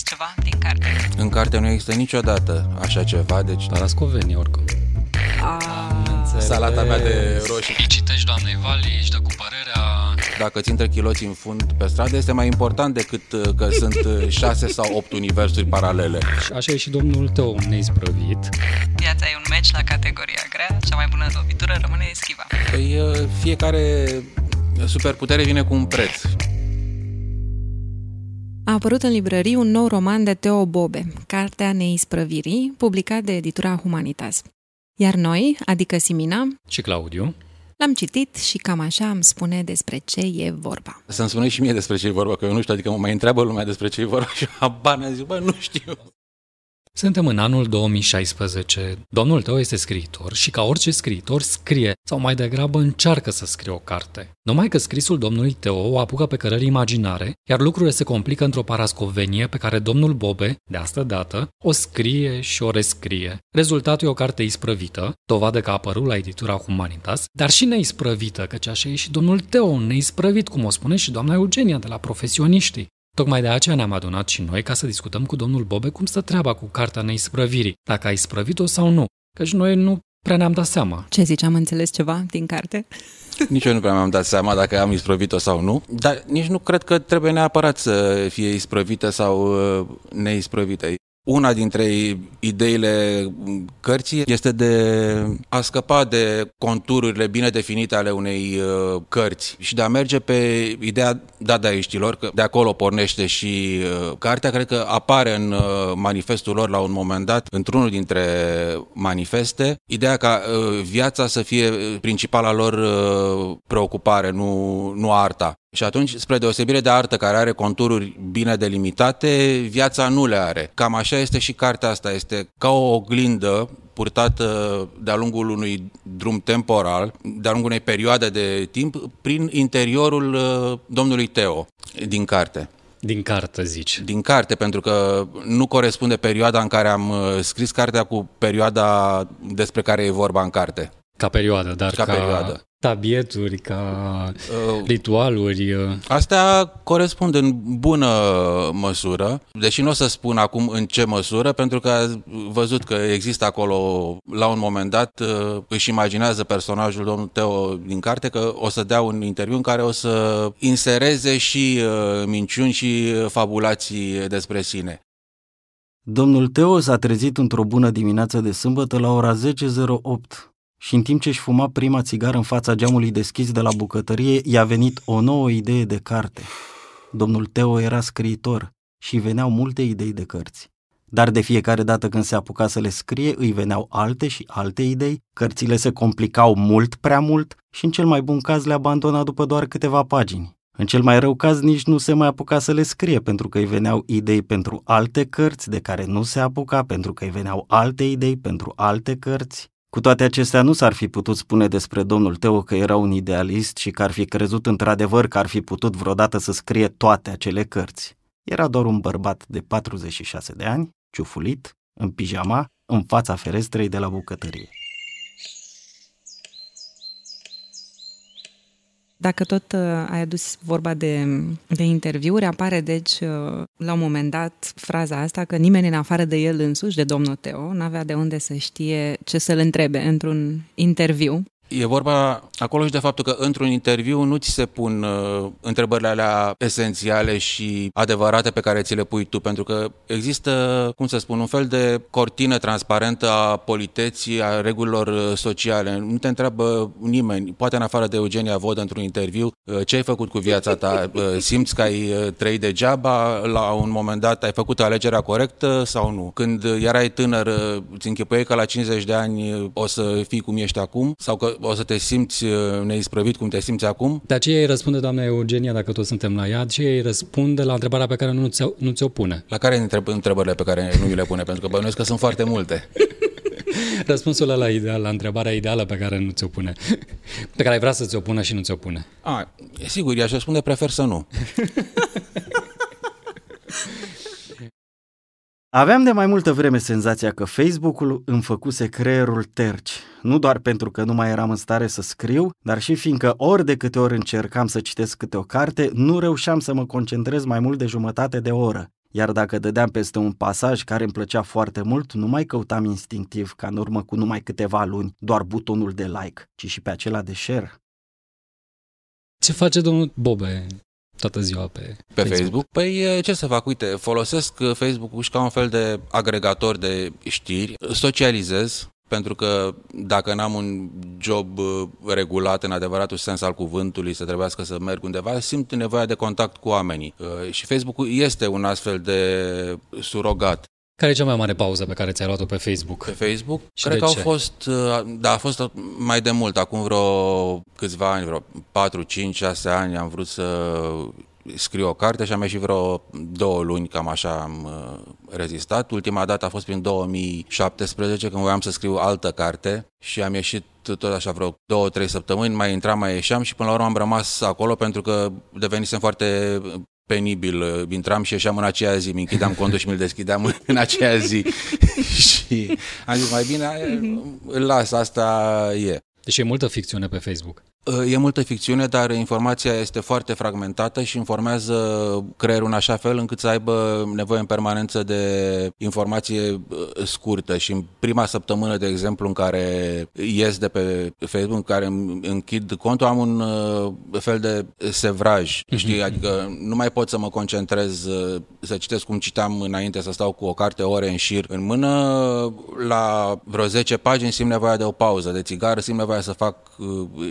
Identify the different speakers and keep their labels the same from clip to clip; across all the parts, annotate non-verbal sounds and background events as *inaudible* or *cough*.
Speaker 1: înțeles ceva din carte?
Speaker 2: În carte nu există niciodată așa ceva, deci...
Speaker 3: Tarascoveni, oricum.
Speaker 2: Salata mea de roșii.
Speaker 3: Îi citești doamnei Vali, își dă cu părerea...
Speaker 2: Dacă îți intră chiloții în fund pe stradă, este mai important decât uh, că sunt uh, șase sau opt universuri paralele.
Speaker 3: Și așa e și domnul tău neisprăvit.
Speaker 1: Viața e un meci la categoria grea, cea mai bună lovitură rămâne eschiva.
Speaker 2: Păi uh, fiecare superputere vine cu un preț.
Speaker 4: A apărut în librării un nou roman de Teo Bobe, Cartea Neisprăvirii, publicat de editura Humanitas. Iar noi, adică Simina,
Speaker 3: Și Claudiu.
Speaker 4: l-am citit și cam așa îmi spune despre ce e vorba.
Speaker 2: Să-mi spuneți și mie despre ce e vorba, că eu nu știu, adică mă mai întreabă lumea despre ce e vorba și habar n-am zis, bă, nu știu.
Speaker 3: Suntem în anul 2016. Domnul tău este scriitor și ca orice scriitor scrie sau mai degrabă încearcă să scrie o carte. Numai că scrisul domnului Teo o apucă pe cărări imaginare, iar lucrurile se complică într-o parascovenie pe care domnul Bobe, de asta dată, o scrie și o rescrie. Rezultatul e o carte isprăvită, dovadă că a apărut la editura Humanitas, dar și neisprăvită, căci așa e și domnul Teo, neisprăvit, cum o spune și doamna Eugenia de la Profesioniștii. Tocmai de aceea ne-am adunat și noi ca să discutăm cu domnul Bobe cum stă treaba cu cartea neisprăvirii, dacă a isprăvit-o sau nu, căci noi nu prea ne-am dat seama.
Speaker 4: Ce zici, am înțeles ceva din carte?
Speaker 2: Nici eu nu prea mi-am dat seama dacă am isprăvit-o sau nu, dar nici nu cred că trebuie neapărat să fie isprăvită sau uh, neisprăvită. Una dintre ideile cărții este de a scăpa de contururile bine definite ale unei uh, cărți și de a merge pe ideea dadaiștilor, că de acolo pornește și uh, cartea, cred că apare în uh, manifestul lor la un moment dat, într-unul dintre manifeste, ideea ca viața să fie principala lor preocupare, nu, nu arta. Și atunci, spre deosebire de artă care are contururi bine delimitate, viața nu le are. Cam așa este și cartea asta. Este ca o oglindă purtată de-a lungul unui drum temporal, de-a lungul unei perioade de timp, prin interiorul uh, domnului Teo din carte.
Speaker 3: Din carte, zici.
Speaker 2: Din carte, pentru că nu corespunde perioada în care am uh, scris cartea cu perioada despre care e vorba în carte.
Speaker 3: Ca perioadă, dar
Speaker 2: Ca
Speaker 3: ca,
Speaker 2: perioadă.
Speaker 3: tabieturi, ca
Speaker 2: Uh,
Speaker 3: ritualuri. uh,
Speaker 2: Astea corespund în bună măsură, deși nu o să spun acum în ce măsură, pentru că ați văzut că există acolo, la un moment dat, uh, își imaginează personajul domnul Teo din carte că o să dea un interviu în care o să insereze și uh, minciuni și fabulații despre sine.
Speaker 5: Domnul Teo s-a trezit într-o bună dimineață de sâmbătă la ora 10.08 și în timp ce își fuma prima țigară în fața geamului deschis de la bucătărie, i-a venit o nouă idee de carte. Domnul Teo era scriitor și îi veneau multe idei de cărți. Dar de fiecare dată când se apuca să le scrie, îi veneau alte și alte idei, cărțile se complicau mult prea mult și în cel mai bun caz le abandona după doar câteva pagini. În cel mai rău caz nici nu se mai apuca să le scrie pentru că îi veneau idei pentru alte cărți de care nu se apuca, pentru că îi veneau alte idei pentru alte cărți. Cu toate acestea nu s-ar fi putut spune despre domnul Teo că era un idealist și că ar fi crezut într-adevăr că ar fi putut vreodată să scrie toate acele cărți. Era doar un bărbat de 46 de ani, ciufulit, în pijama, în fața ferestrei de la bucătărie.
Speaker 4: Dacă tot uh, ai adus vorba de, de interviuri, apare deci uh, la un moment dat fraza asta că nimeni în afară de el însuși, de domnul Teo, n-avea de unde să știe ce să-l întrebe într-un interviu.
Speaker 2: E vorba acolo și de faptul că într-un interviu nu ți se pun uh, întrebările alea esențiale și adevărate pe care ți le pui tu, pentru că există, cum să spun, un fel de cortină transparentă a politeții, a regulilor uh, sociale. Nu te întreabă nimeni, poate în afară de Eugenia Vodă într-un interviu, uh, ce ai făcut cu viața ta? Uh, simți că ai uh, trăit degeaba? La un moment dat ai făcut alegerea corectă sau nu? Când erai tânăr, uh, îți închipuiai că la 50 de ani uh, o să fii cum ești acum? Sau că o să te simți uh, neisprăvit cum te simți acum?
Speaker 3: De aceea îi răspunde doamna Eugenia, dacă toți suntem la ea, ce îi răspunde la întrebarea pe care nu ți-o, nu ți-o pune.
Speaker 2: La care întreb întrebările pe care nu mi le pune? *laughs* Pentru că bănuiesc că sunt foarte multe. *laughs*
Speaker 3: Răspunsul ăla ideal, la întrebarea ideală pe care nu ți-o pune. *laughs* Pe care ai vrea să ți-o pună și nu ți-o pune.
Speaker 2: A, e sigur, i-aș răspunde, prefer să nu.
Speaker 5: Aveam de mai multă vreme senzația că Facebook-ul îmi făcuse creierul terci, nu doar pentru că nu mai eram în stare să scriu, dar și fiindcă ori de câte ori încercam să citesc câte o carte, nu reușeam să mă concentrez mai mult de jumătate de oră. iar dacă dădeam peste un pasaj care îmi plăcea foarte mult, nu mai căutam instinctiv, ca în urmă cu numai câteva luni, doar butonul de like, ci și pe acela de share.
Speaker 3: Ce face domnul Bobe toată ziua pe,
Speaker 2: pe Facebook? Facebook? Păi ce să fac, uite, folosesc Facebook-ul și ca un fel de agregator de știri, socializez, pentru că dacă n-am un job uh, regulat în adevăratul sens al cuvântului, să trebuiască să merg undeva, simt nevoia de contact cu oamenii. Uh, și Facebook-ul este un astfel de surogat.
Speaker 3: Care e cea mai mare pauză pe care ți-ai luat-o pe Facebook?
Speaker 2: Pe Facebook? Și Cred că au fost, uh, da, a fost mai de mult, acum vreo câțiva ani, vreo 4, 5, 6 ani am vrut să scriu o carte și am ieșit vreo două luni, cam așa am uh, rezistat. Ultima dată a fost prin 2017, când voiam să scriu altă carte și am ieșit tot așa vreo două, trei săptămâni, mai intram, mai ieșeam și până la urmă am rămas acolo pentru că devenisem foarte penibil. Intram și ieșeam în aceea zi, mi închideam contul și mi-l deschideam *laughs* în aceea zi. *laughs* și am zis, mai bine, îl las, asta e.
Speaker 3: Deci e multă ficțiune pe Facebook.
Speaker 2: E multă ficțiune, dar informația este foarte fragmentată și informează creierul în așa fel încât să aibă nevoie în permanență de informație scurtă. Și în prima săptămână, de exemplu, în care ies de pe Facebook, în care închid contul, am un fel de sevraj, mm-hmm. știi, adică nu mai pot să mă concentrez să citesc cum citam înainte, să stau cu o carte ore în șir în mână, la vreo 10 pagini simt nevoia de o pauză, de țigară, simt nevoia să fac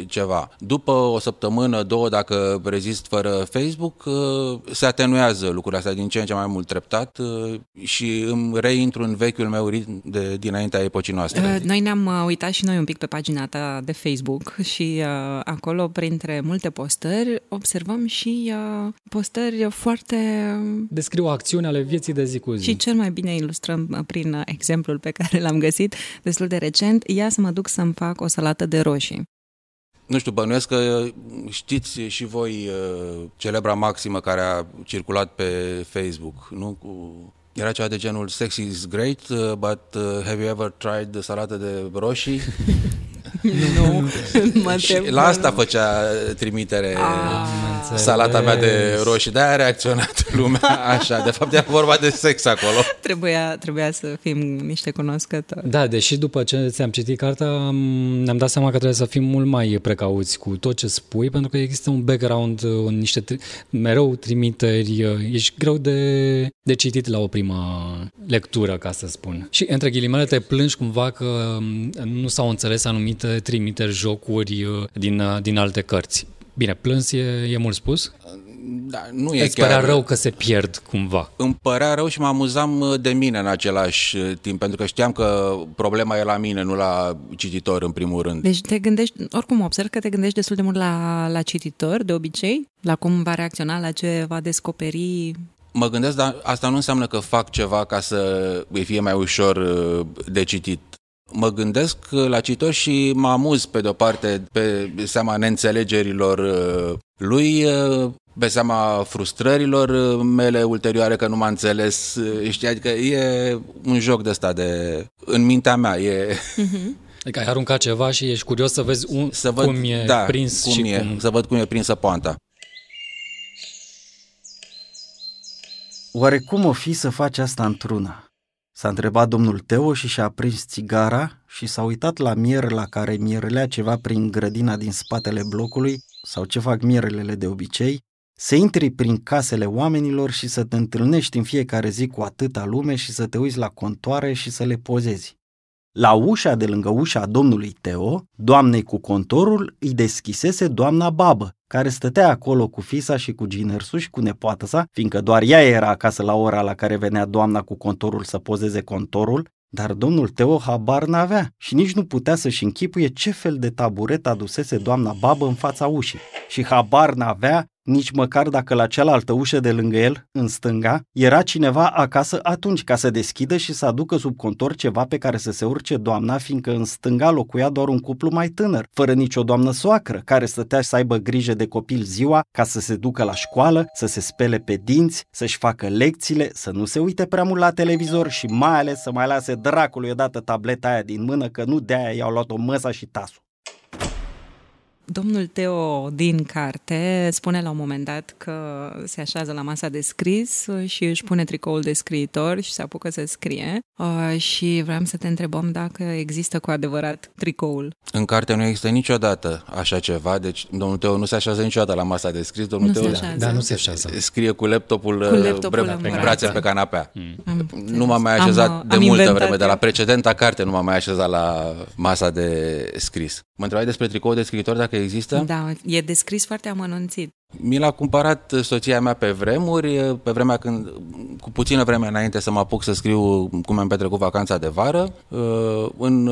Speaker 2: ceva după o săptămână, două, dacă rezist fără Facebook, uh, se atenuează lucrurile astea din ce în ce mai mult treptat uh, și îmi reintru în vechiul meu ritm de dinaintea epocii noastre. Uh,
Speaker 4: noi ne-am uitat și noi un pic pe pagina ta de Facebook și acolo, printre multe postări, observăm și postări foarte...
Speaker 3: Descriu acțiuni ale vieții de zi cu zi.
Speaker 4: Și cel mai bine ilustrăm prin exemplul pe care l-am găsit destul de recent. Ia să mă duc să-mi fac o salată de roșii
Speaker 2: nu știu, bănuiesc că știți și voi uh, celebra maximă care a circulat pe Facebook, nu? Cu, era cea de genul sex is great, uh, but uh, have you ever tried salată de roșii? *laughs*
Speaker 4: nu, *laughs*
Speaker 2: mă și la asta făcea trimitere ah, salata mea de roșii. De-aia a reacționat *laughs* lumea așa. De fapt, era vorba de sex acolo.
Speaker 4: Trebuia, trebuia să fim niște cunoscători.
Speaker 3: Da, deși după ce ți-am citit cartea, ne-am dat seama că trebuie să fim mult mai precauți cu tot ce spui, pentru că există un background, niște tri- mereu trimiteri, ești greu de, de citit la o primă lectură, ca să spun. Și între ghilimele te plângi cumva că nu s-au înțeles anumite trimiteri, jocuri uh, din, uh, din alte cărți. Bine, plâns e, e mult spus?
Speaker 2: Da, nu e
Speaker 3: Îți
Speaker 2: chiar...
Speaker 3: părea rău că se pierd cumva?
Speaker 2: Îmi părea rău și mă amuzam uh, de mine în același timp, pentru că știam că problema e la mine, nu la cititor în primul rând.
Speaker 4: Deci te gândești, oricum observ că te gândești destul de mult la, la cititor, de obicei, la cum va reacționa, la ce va descoperi
Speaker 2: Mă gândesc, dar asta nu înseamnă că fac ceva ca să îi fie mai ușor de citit mă gândesc la citor și mă amuz pe de-o parte pe seama neînțelegerilor uh, lui, uh, pe seama frustrărilor uh, mele ulterioare că nu m-a înțeles, știi, adică e un joc de ăsta de... în mintea mea, e... Uh-huh. *laughs*
Speaker 3: Adică ai aruncat ceva și ești curios să vezi un, să văd, cum e da, prins cum și
Speaker 2: e,
Speaker 3: cum...
Speaker 2: Să văd cum e prinsă poanta.
Speaker 5: Oare cum o fi să faci asta într-una? S-a întrebat domnul Teo și și-a prins țigara și s-a uitat la mier la care mierlea ceva prin grădina din spatele blocului sau ce fac mierelele de obicei, să intri prin casele oamenilor și să te întâlnești în fiecare zi cu atâta lume și să te uiți la contoare și să le pozezi. La ușa de lângă ușa domnului Teo, doamnei cu contorul, îi deschisese doamna Babă, care stătea acolo cu fisa și cu ginersu și cu nepoată sa, fiindcă doar ea era acasă la ora la care venea doamna cu contorul să pozeze contorul, dar domnul Teo habar n-avea și nici nu putea să-și închipuie ce fel de taburet adusese doamna babă în fața ușii. Și habar n-avea nici măcar dacă la cealaltă ușă de lângă el, în stânga, era cineva acasă atunci ca să deschidă și să aducă sub contor ceva pe care să se urce doamna, fiindcă în stânga locuia doar un cuplu mai tânăr, fără nicio doamnă soacră, care stătea să aibă grijă de copil ziua, ca să se ducă la școală, să se spele pe dinți, să-și facă lecțiile, să nu se uite prea mult la televizor și mai ales să mai lase dracului odată tableta aia din mână, că nu de aia i-au luat-o măsa și tasul.
Speaker 4: Domnul Teo din carte spune la un moment dat că se așează la masa de scris și își pune tricoul de scriitor și se apucă să scrie uh, și vreau să te întrebăm dacă există cu adevărat tricoul.
Speaker 2: În carte nu există niciodată așa ceva, deci domnul Teo nu se așează niciodată la masa de scris, domnul
Speaker 4: Nu
Speaker 2: Teo
Speaker 4: se așează.
Speaker 3: Da, nu se așează.
Speaker 2: scrie cu laptopul,
Speaker 4: Cu laptopul
Speaker 2: bre-
Speaker 4: în
Speaker 2: în
Speaker 4: brațe.
Speaker 2: brațe pe canapea.
Speaker 4: Am
Speaker 2: Nu m-am mai
Speaker 4: Am,
Speaker 2: așezat
Speaker 4: uh,
Speaker 2: de
Speaker 4: am
Speaker 2: multă
Speaker 4: inventat
Speaker 2: vreme, de la
Speaker 4: eu.
Speaker 2: precedenta carte nu m-am mai așezat la masa de scris. Mă întrebai despre tricou de scriitor dacă există?
Speaker 4: Da, e descris foarte amănunțit.
Speaker 2: Mi l-a cumpărat soția mea pe vremuri, pe vremea când, cu puțină vreme înainte să mă apuc să scriu cum am petrecut vacanța de vară. În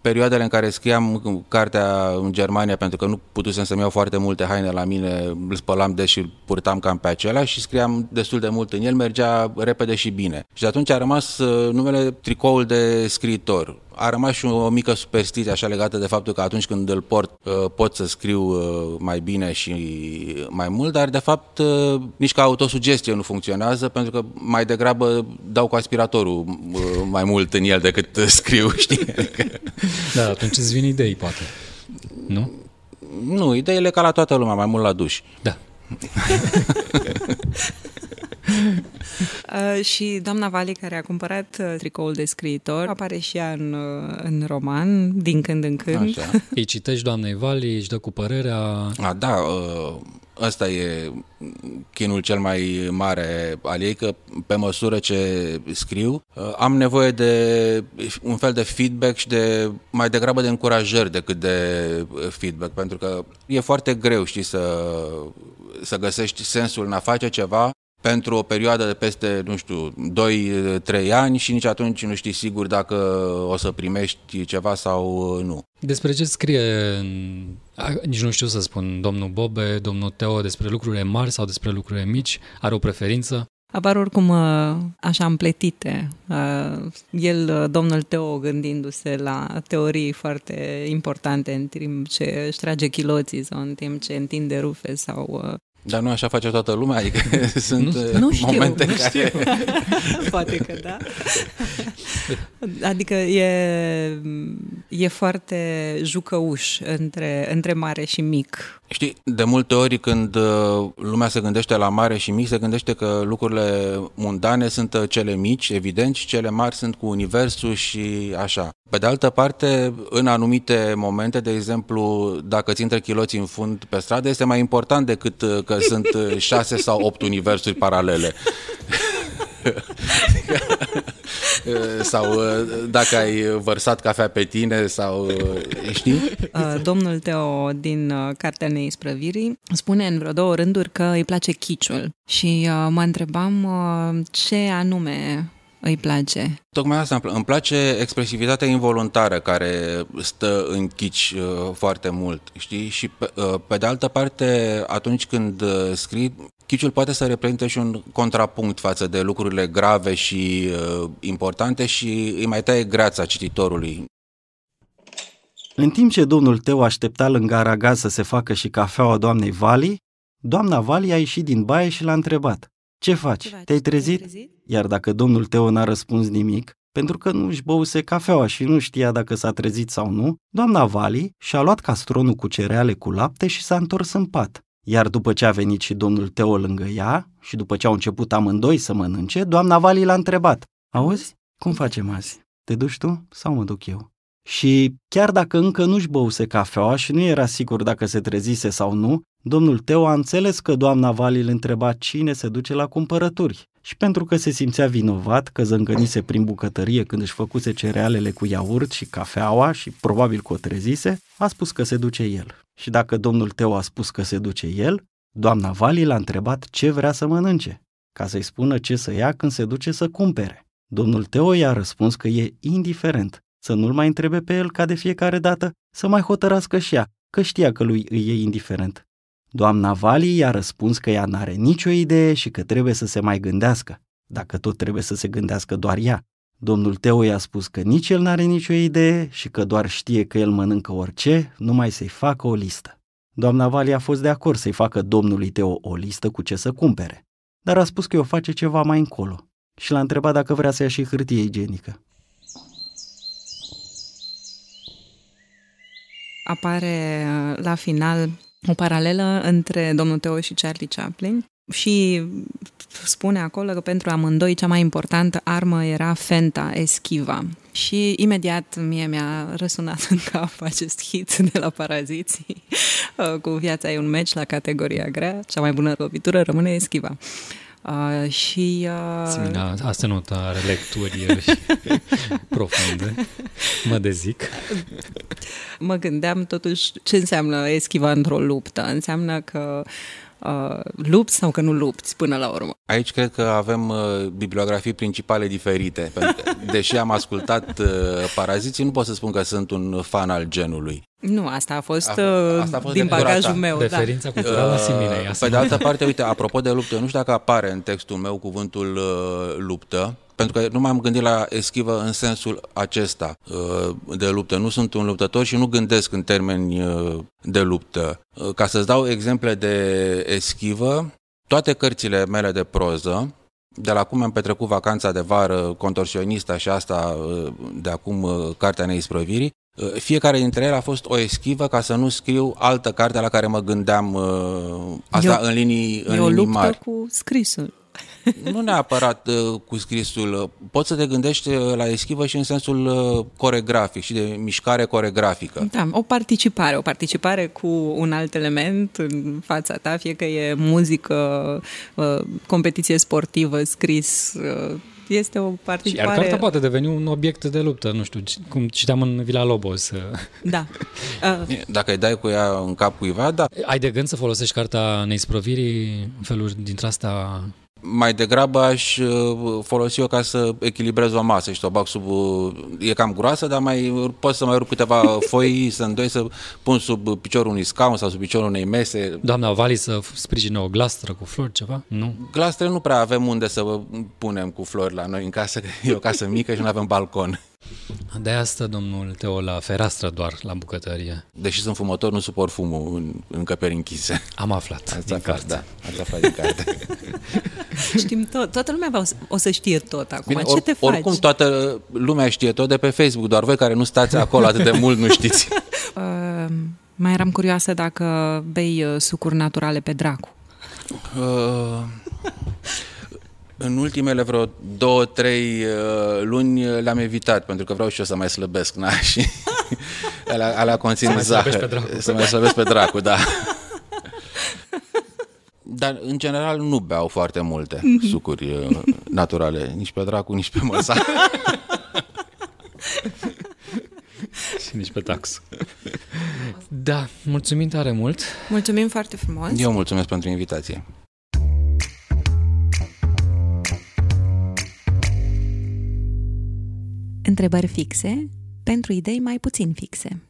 Speaker 2: perioadele în care scriam cartea în Germania, pentru că nu putusem să-mi iau foarte multe haine la mine, îl spălam des și îl purtam cam pe acela și scriam destul de mult în el, mergea repede și bine. Și de atunci a rămas uh, numele tricoul de scriitor. A rămas și o mică superstiție așa legată de faptul că atunci când îl port uh, pot să scriu uh, mai bine și mai mult, dar de fapt uh, nici ca autosugestie nu funcționează pentru că mai degrabă dau cu aspiratorul uh, mai mult în el decât uh, *laughs* scriu, știi?
Speaker 3: Da, atunci îți vin idei, poate. Nu?
Speaker 2: nu, ideile ca la toată lumea, mai mult la duș.
Speaker 3: Da. *laughs*
Speaker 4: Uh, și doamna Vali, care a cumpărat uh, tricoul de scriitor, apare și ea în, uh, în roman, din când în când.
Speaker 2: Așa. *laughs*
Speaker 3: Îi citești doamnei Vali, își dă cu părerea...
Speaker 2: A, da, uh, ăsta e chinul cel mai mare al ei, că pe măsură ce scriu, uh, am nevoie de un fel de feedback și de mai degrabă de încurajări decât de uh, feedback, pentru că e foarte greu, știi, să, să găsești sensul în a face ceva pentru o perioadă de peste, nu știu, 2-3 ani și nici atunci nu știi sigur dacă o să primești ceva sau uh, nu.
Speaker 3: Despre ce scrie, în- a, nici nu știu să spun, domnul Bobe, domnul Teo, despre lucrurile mari sau despre lucrurile mici? Are o preferință?
Speaker 4: Apar oricum uh, așa împletite. Uh, El, uh, domnul Teo, gândindu-se la teorii foarte importante în timp ce își trage chiloții sau în timp ce întinde rufe sau... uh,
Speaker 2: Dar nu așa face toată lumea, adică *laughs* sunt uh,
Speaker 4: Nu știu,
Speaker 2: momente
Speaker 4: nu
Speaker 2: în care... *laughs*
Speaker 4: Poate că da. *laughs* *laughs* Adică e, e foarte jucăuș între, între mare și mic.
Speaker 2: Știi, de multe ori când uh, lumea se gândește la mare și mic, se gândește că lucrurile mundane sunt uh, cele mici, evident, și cele mari sunt cu universul și așa. Pe de altă parte, în anumite momente, de exemplu, dacă ți intră chiloții în fund pe stradă, este mai important decât uh, că sunt uh, șase sau opt universuri paralele. *laughs* *laughs* sau uh, dacă ai vărsat cafea pe tine sau uh, știi?
Speaker 4: Uh, Domnul Teo din uh, Cartea Neisprăvirii spune în vreo două rânduri că îi place chiciul și uh, mă întrebam uh, ce anume îi place.
Speaker 2: Tocmai asta îmi pla- îmi place expresivitatea involuntară care stă în chici uh, foarte mult, știi? Și pe, uh, pe de altă parte, atunci când uh, scrii, chiciul poate să reprezinte și un contrapunct față de lucrurile grave și uh, importante și îi mai taie greața cititorului.
Speaker 5: În timp ce domnul Teo aștepta lângă aragaz să se facă și cafeaua doamnei Vali, doamna Vali a ieșit din baie și l-a întrebat. Ce faci? Te-ai trezit? Iar dacă domnul Teo n-a răspuns nimic, pentru că nu își băuse cafeaua și nu știa dacă s-a trezit sau nu, doamna Vali și-a luat castronul cu cereale cu lapte și s-a întors în pat. Iar după ce a venit și domnul Teo lângă ea și după ce au început amândoi să mănânce, doamna Vali l-a întrebat. Auzi, cum facem azi? Te duci tu sau mă duc eu? Și chiar dacă încă nu-și băuse cafeaua și nu era sigur dacă se trezise sau nu, domnul Teo a înțeles că doamna Vali îl întreba cine se duce la cumpărături. Și pentru că se simțea vinovat că zângănise prin bucătărie când își făcuse cerealele cu iaurt și cafeaua și probabil că o trezise, a spus că se duce el. Și dacă domnul Teo a spus că se duce el, doamna Vali l-a întrebat ce vrea să mănânce, ca să-i spună ce să ia când se duce să cumpere. Domnul Teo i-a răspuns că e indiferent, să nu-l mai întrebe pe el ca de fiecare dată, să mai hotărască și ea, că știa că lui îi e indiferent. Doamna Vali i-a răspuns că ea n-are nicio idee și că trebuie să se mai gândească, dacă tot trebuie să se gândească doar ea. Domnul Teo i-a spus că nici el n-are nicio idee și că doar știe că el mănâncă orice, numai să-i facă o listă. Doamna Vali a fost de acord să-i facă domnului Teo o listă cu ce să cumpere, dar a spus că o face ceva mai încolo și l-a întrebat dacă vrea să ia și hârtie igienică.
Speaker 4: apare uh, la final o paralelă între domnul Teo și Charlie Chaplin și spune acolo că pentru amândoi cea mai importantă armă era fenta, eschiva. Și imediat mie mi-a răsunat în cap acest hit de la Paraziții uh, *laughs* cu viața e un meci la categoria grea, cea mai bună lovitură rămâne eschiva. Uh, și... Uh...
Speaker 3: Simina, asta nu are lecturi *laughs* profunde, mă dezic.
Speaker 4: Mă gândeam totuși ce înseamnă eschiva într-o luptă. Înseamnă că uh, lupți sau că nu lupți până la urmă.
Speaker 2: Aici cred că avem uh, bibliografii principale diferite. Pentru că, *laughs* deși am ascultat uh, Paraziții, nu pot să spun că sunt un fan al genului.
Speaker 4: Nu, asta a fost, a, asta a fost din bagajul meu.
Speaker 3: Referința da. culturală uh, Siminei.
Speaker 2: Pe de altă parte, uite, apropo de luptă, nu știu dacă apare în textul meu cuvântul uh, luptă, pentru că nu m-am gândit la eschivă în sensul acesta uh, de luptă. Nu sunt un luptător și nu gândesc în termeni uh, de luptă. Uh, ca să-ți dau exemple de eschivă, toate cărțile mele de proză, de la cum am petrecut vacanța de vară, contorsionista și asta de acum, Cartea Neisprăvirii, fiecare dintre ele a fost o eschivă ca să nu scriu altă carte la care mă gândeam asta eu, în linii, în
Speaker 4: e
Speaker 2: linii
Speaker 4: o luptă
Speaker 2: mari.
Speaker 4: cu scrisul. *laughs*
Speaker 2: Nu neapărat uh, cu scrisul. Poți să te gândești uh, la eschivă și în sensul uh, coregrafic și de mișcare coregrafică.
Speaker 4: Da, o participare, o participare cu un alt element în fața ta, fie că e muzică, uh, competiție sportivă, scris, uh, este o participare...
Speaker 3: Iar cartea poate deveni un obiect de luptă, nu știu, cum citeam în Vila Lobos. *laughs*
Speaker 4: Da.
Speaker 2: Uh. Dacă îi dai cu ea în cap cuiva, da.
Speaker 3: Ai de gând să folosești cartea neisprovirii în feluri dintre asta
Speaker 2: mai degrabă aș uh, folosi o ca să echilibrez o masă și să o bag sub... Uh, e cam groasă, dar mai pot să mai rup câteva *laughs* foi, să îndoi, să pun sub piciorul unui scaun sau sub piciorul unei mese.
Speaker 3: Doamna Vali să sprijine o glastră cu flori, ceva? Nu?
Speaker 2: Glastre nu prea avem unde să punem cu flori la noi în casă, că e o casă mică și nu avem balcon.
Speaker 3: De asta domnul Teo la fereastră doar, la bucătărie.
Speaker 2: Deși sunt fumător, nu suport fumul în încăperi închise.
Speaker 3: Am aflat
Speaker 2: Ați din aflat, carte. Da, ați aflat din carte. *laughs*
Speaker 4: Știm tot. Toată lumea va, o să știe tot acum. Bine, Ce or, te
Speaker 2: faci? Oricum toată lumea știe tot de pe Facebook, doar voi care nu stați acolo atât de mult nu știți.
Speaker 4: uh, *laughs* mai eram curioasă dacă bei uh, sucuri naturale pe dracu. Uh,
Speaker 2: în ultimele vreo două, trei uh, luni le-am evitat, pentru că vreau și eu să mai slăbesc, *laughs* na? Și *laughs* alea, alea conțin zahăr. Să mai slăbesc pe dracu, da. *laughs* Dar, în general, nu beau foarte multe mm-hmm. sucuri uh, naturale, nici pe dracu, nici pe măsa.
Speaker 3: și nici pe tax. Da, mulțumim tare mult.
Speaker 4: Mulțumim foarte frumos.
Speaker 2: Eu mulțumesc pentru invitație.
Speaker 4: Întrebări fixe pentru idei mai puțin fixe.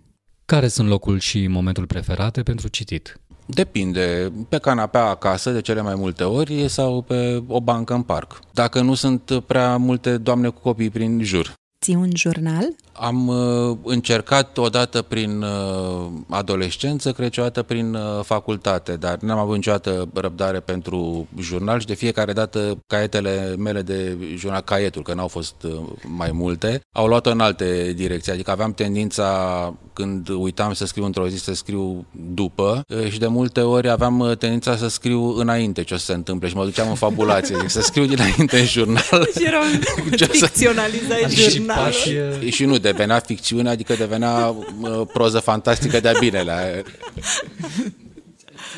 Speaker 3: Care sunt locul și momentul preferate pentru citit?
Speaker 2: Depinde. Pe canapea acasă, de cele mai multe ori, sau pe o bancă în parc. Dacă nu sunt prea multe doamne cu copii prin jur.
Speaker 4: Ții un jurnal?
Speaker 2: Am uh, încercat odată prin uh, adolescență, cred că o dată prin uh, facultate, dar n-am avut niciodată răbdare pentru jurnal și de fiecare dată caietele mele de jurnal, caietul, că n-au fost uh, mai multe, au luat-o în alte direcții. Adică aveam tendința, când uitam să scriu într-o zi, să scriu după uh, și de multe ori aveam uh, tendința să scriu înainte ce o să se întâmple și mă duceam în fabulație. Adică *laughs* să scriu dinainte în jurnal.
Speaker 4: Și erau *laughs* ficționalizai jurnalul.
Speaker 2: Și, și nu, devenea ficțiune, adică devenea uh, proză fantastică de-a binelea.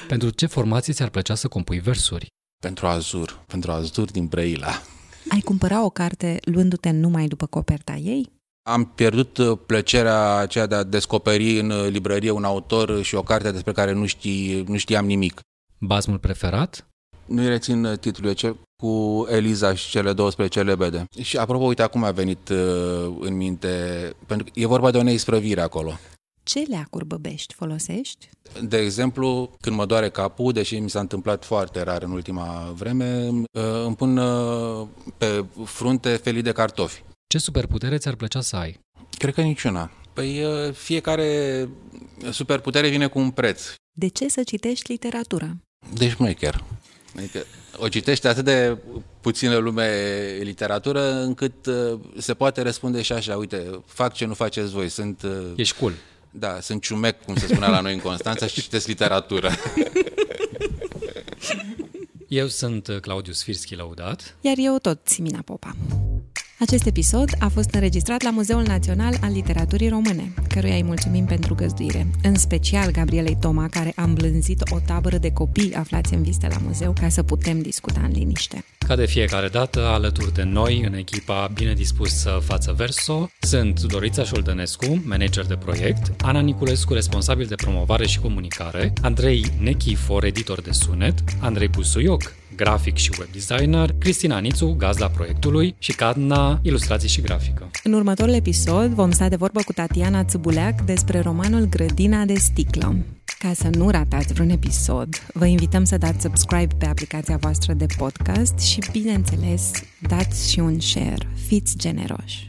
Speaker 3: Pentru ce formație ți-ar plăcea să compui versuri?
Speaker 2: Pentru Azur, pentru Azur din Brăila.
Speaker 4: Ai cumpăra o carte luându-te numai după coperta ei?
Speaker 2: Am pierdut uh, plăcerea aceea de a descoperi în uh, librărie un autor și o carte despre care nu, știi, nu știam nimic.
Speaker 3: Basmul preferat?
Speaker 2: Nu-i rețin uh, titlul, ce cu Eliza și cele 12 lebede. Și apropo, uite, acum a venit uh, în minte, pentru că e vorba de o neisprăvire acolo.
Speaker 4: Ce leacuri băbești folosești?
Speaker 2: De exemplu, când mă doare capul, deși mi s-a întâmplat foarte rar în ultima vreme, uh, îmi pun uh, pe frunte felii de cartofi.
Speaker 3: Ce superputere ți-ar plăcea să ai?
Speaker 2: Cred că niciuna. Păi uh, fiecare superputere vine cu un preț.
Speaker 4: De ce să citești literatura?
Speaker 2: Deci chiar. Adică o citește atât de puțină lume literatură încât uh, se poate răspunde și așa, uite, fac ce nu faceți voi, sunt... Uh,
Speaker 3: Ești cool.
Speaker 2: Da, sunt ciumec, cum se spunea la noi în Constanța, și citesc literatură. *laughs*
Speaker 3: Eu sunt Claudiu Sfirski Laudat.
Speaker 4: Iar eu tot, Simina Popa. Acest episod a fost înregistrat la Muzeul Național al Literaturii Române, căruia îi mulțumim pentru găzduire, în special Gabrielei Toma, care a îmblânzit o tabără de copii aflați în viste la muzeu ca să putem discuta în liniște.
Speaker 3: Ca de fiecare dată, alături de noi, în echipa bine dispusă față verso, sunt Dorița Șoldănescu, manager de proiect, Ana Niculescu, responsabil de promovare și comunicare, Andrei Nechifor, editor de sunet, Andrei Busuioc, grafic și web designer, Cristina Nițu, gazda proiectului și Cadna, ilustrații și grafică.
Speaker 4: În următorul episod vom sta de vorbă cu Tatiana Țubuleac despre romanul Grădina de sticlă. Ca să nu ratați vreun episod, vă invităm să dați subscribe pe aplicația voastră de podcast și, bineînțeles, dați și un share. Fiți generoși!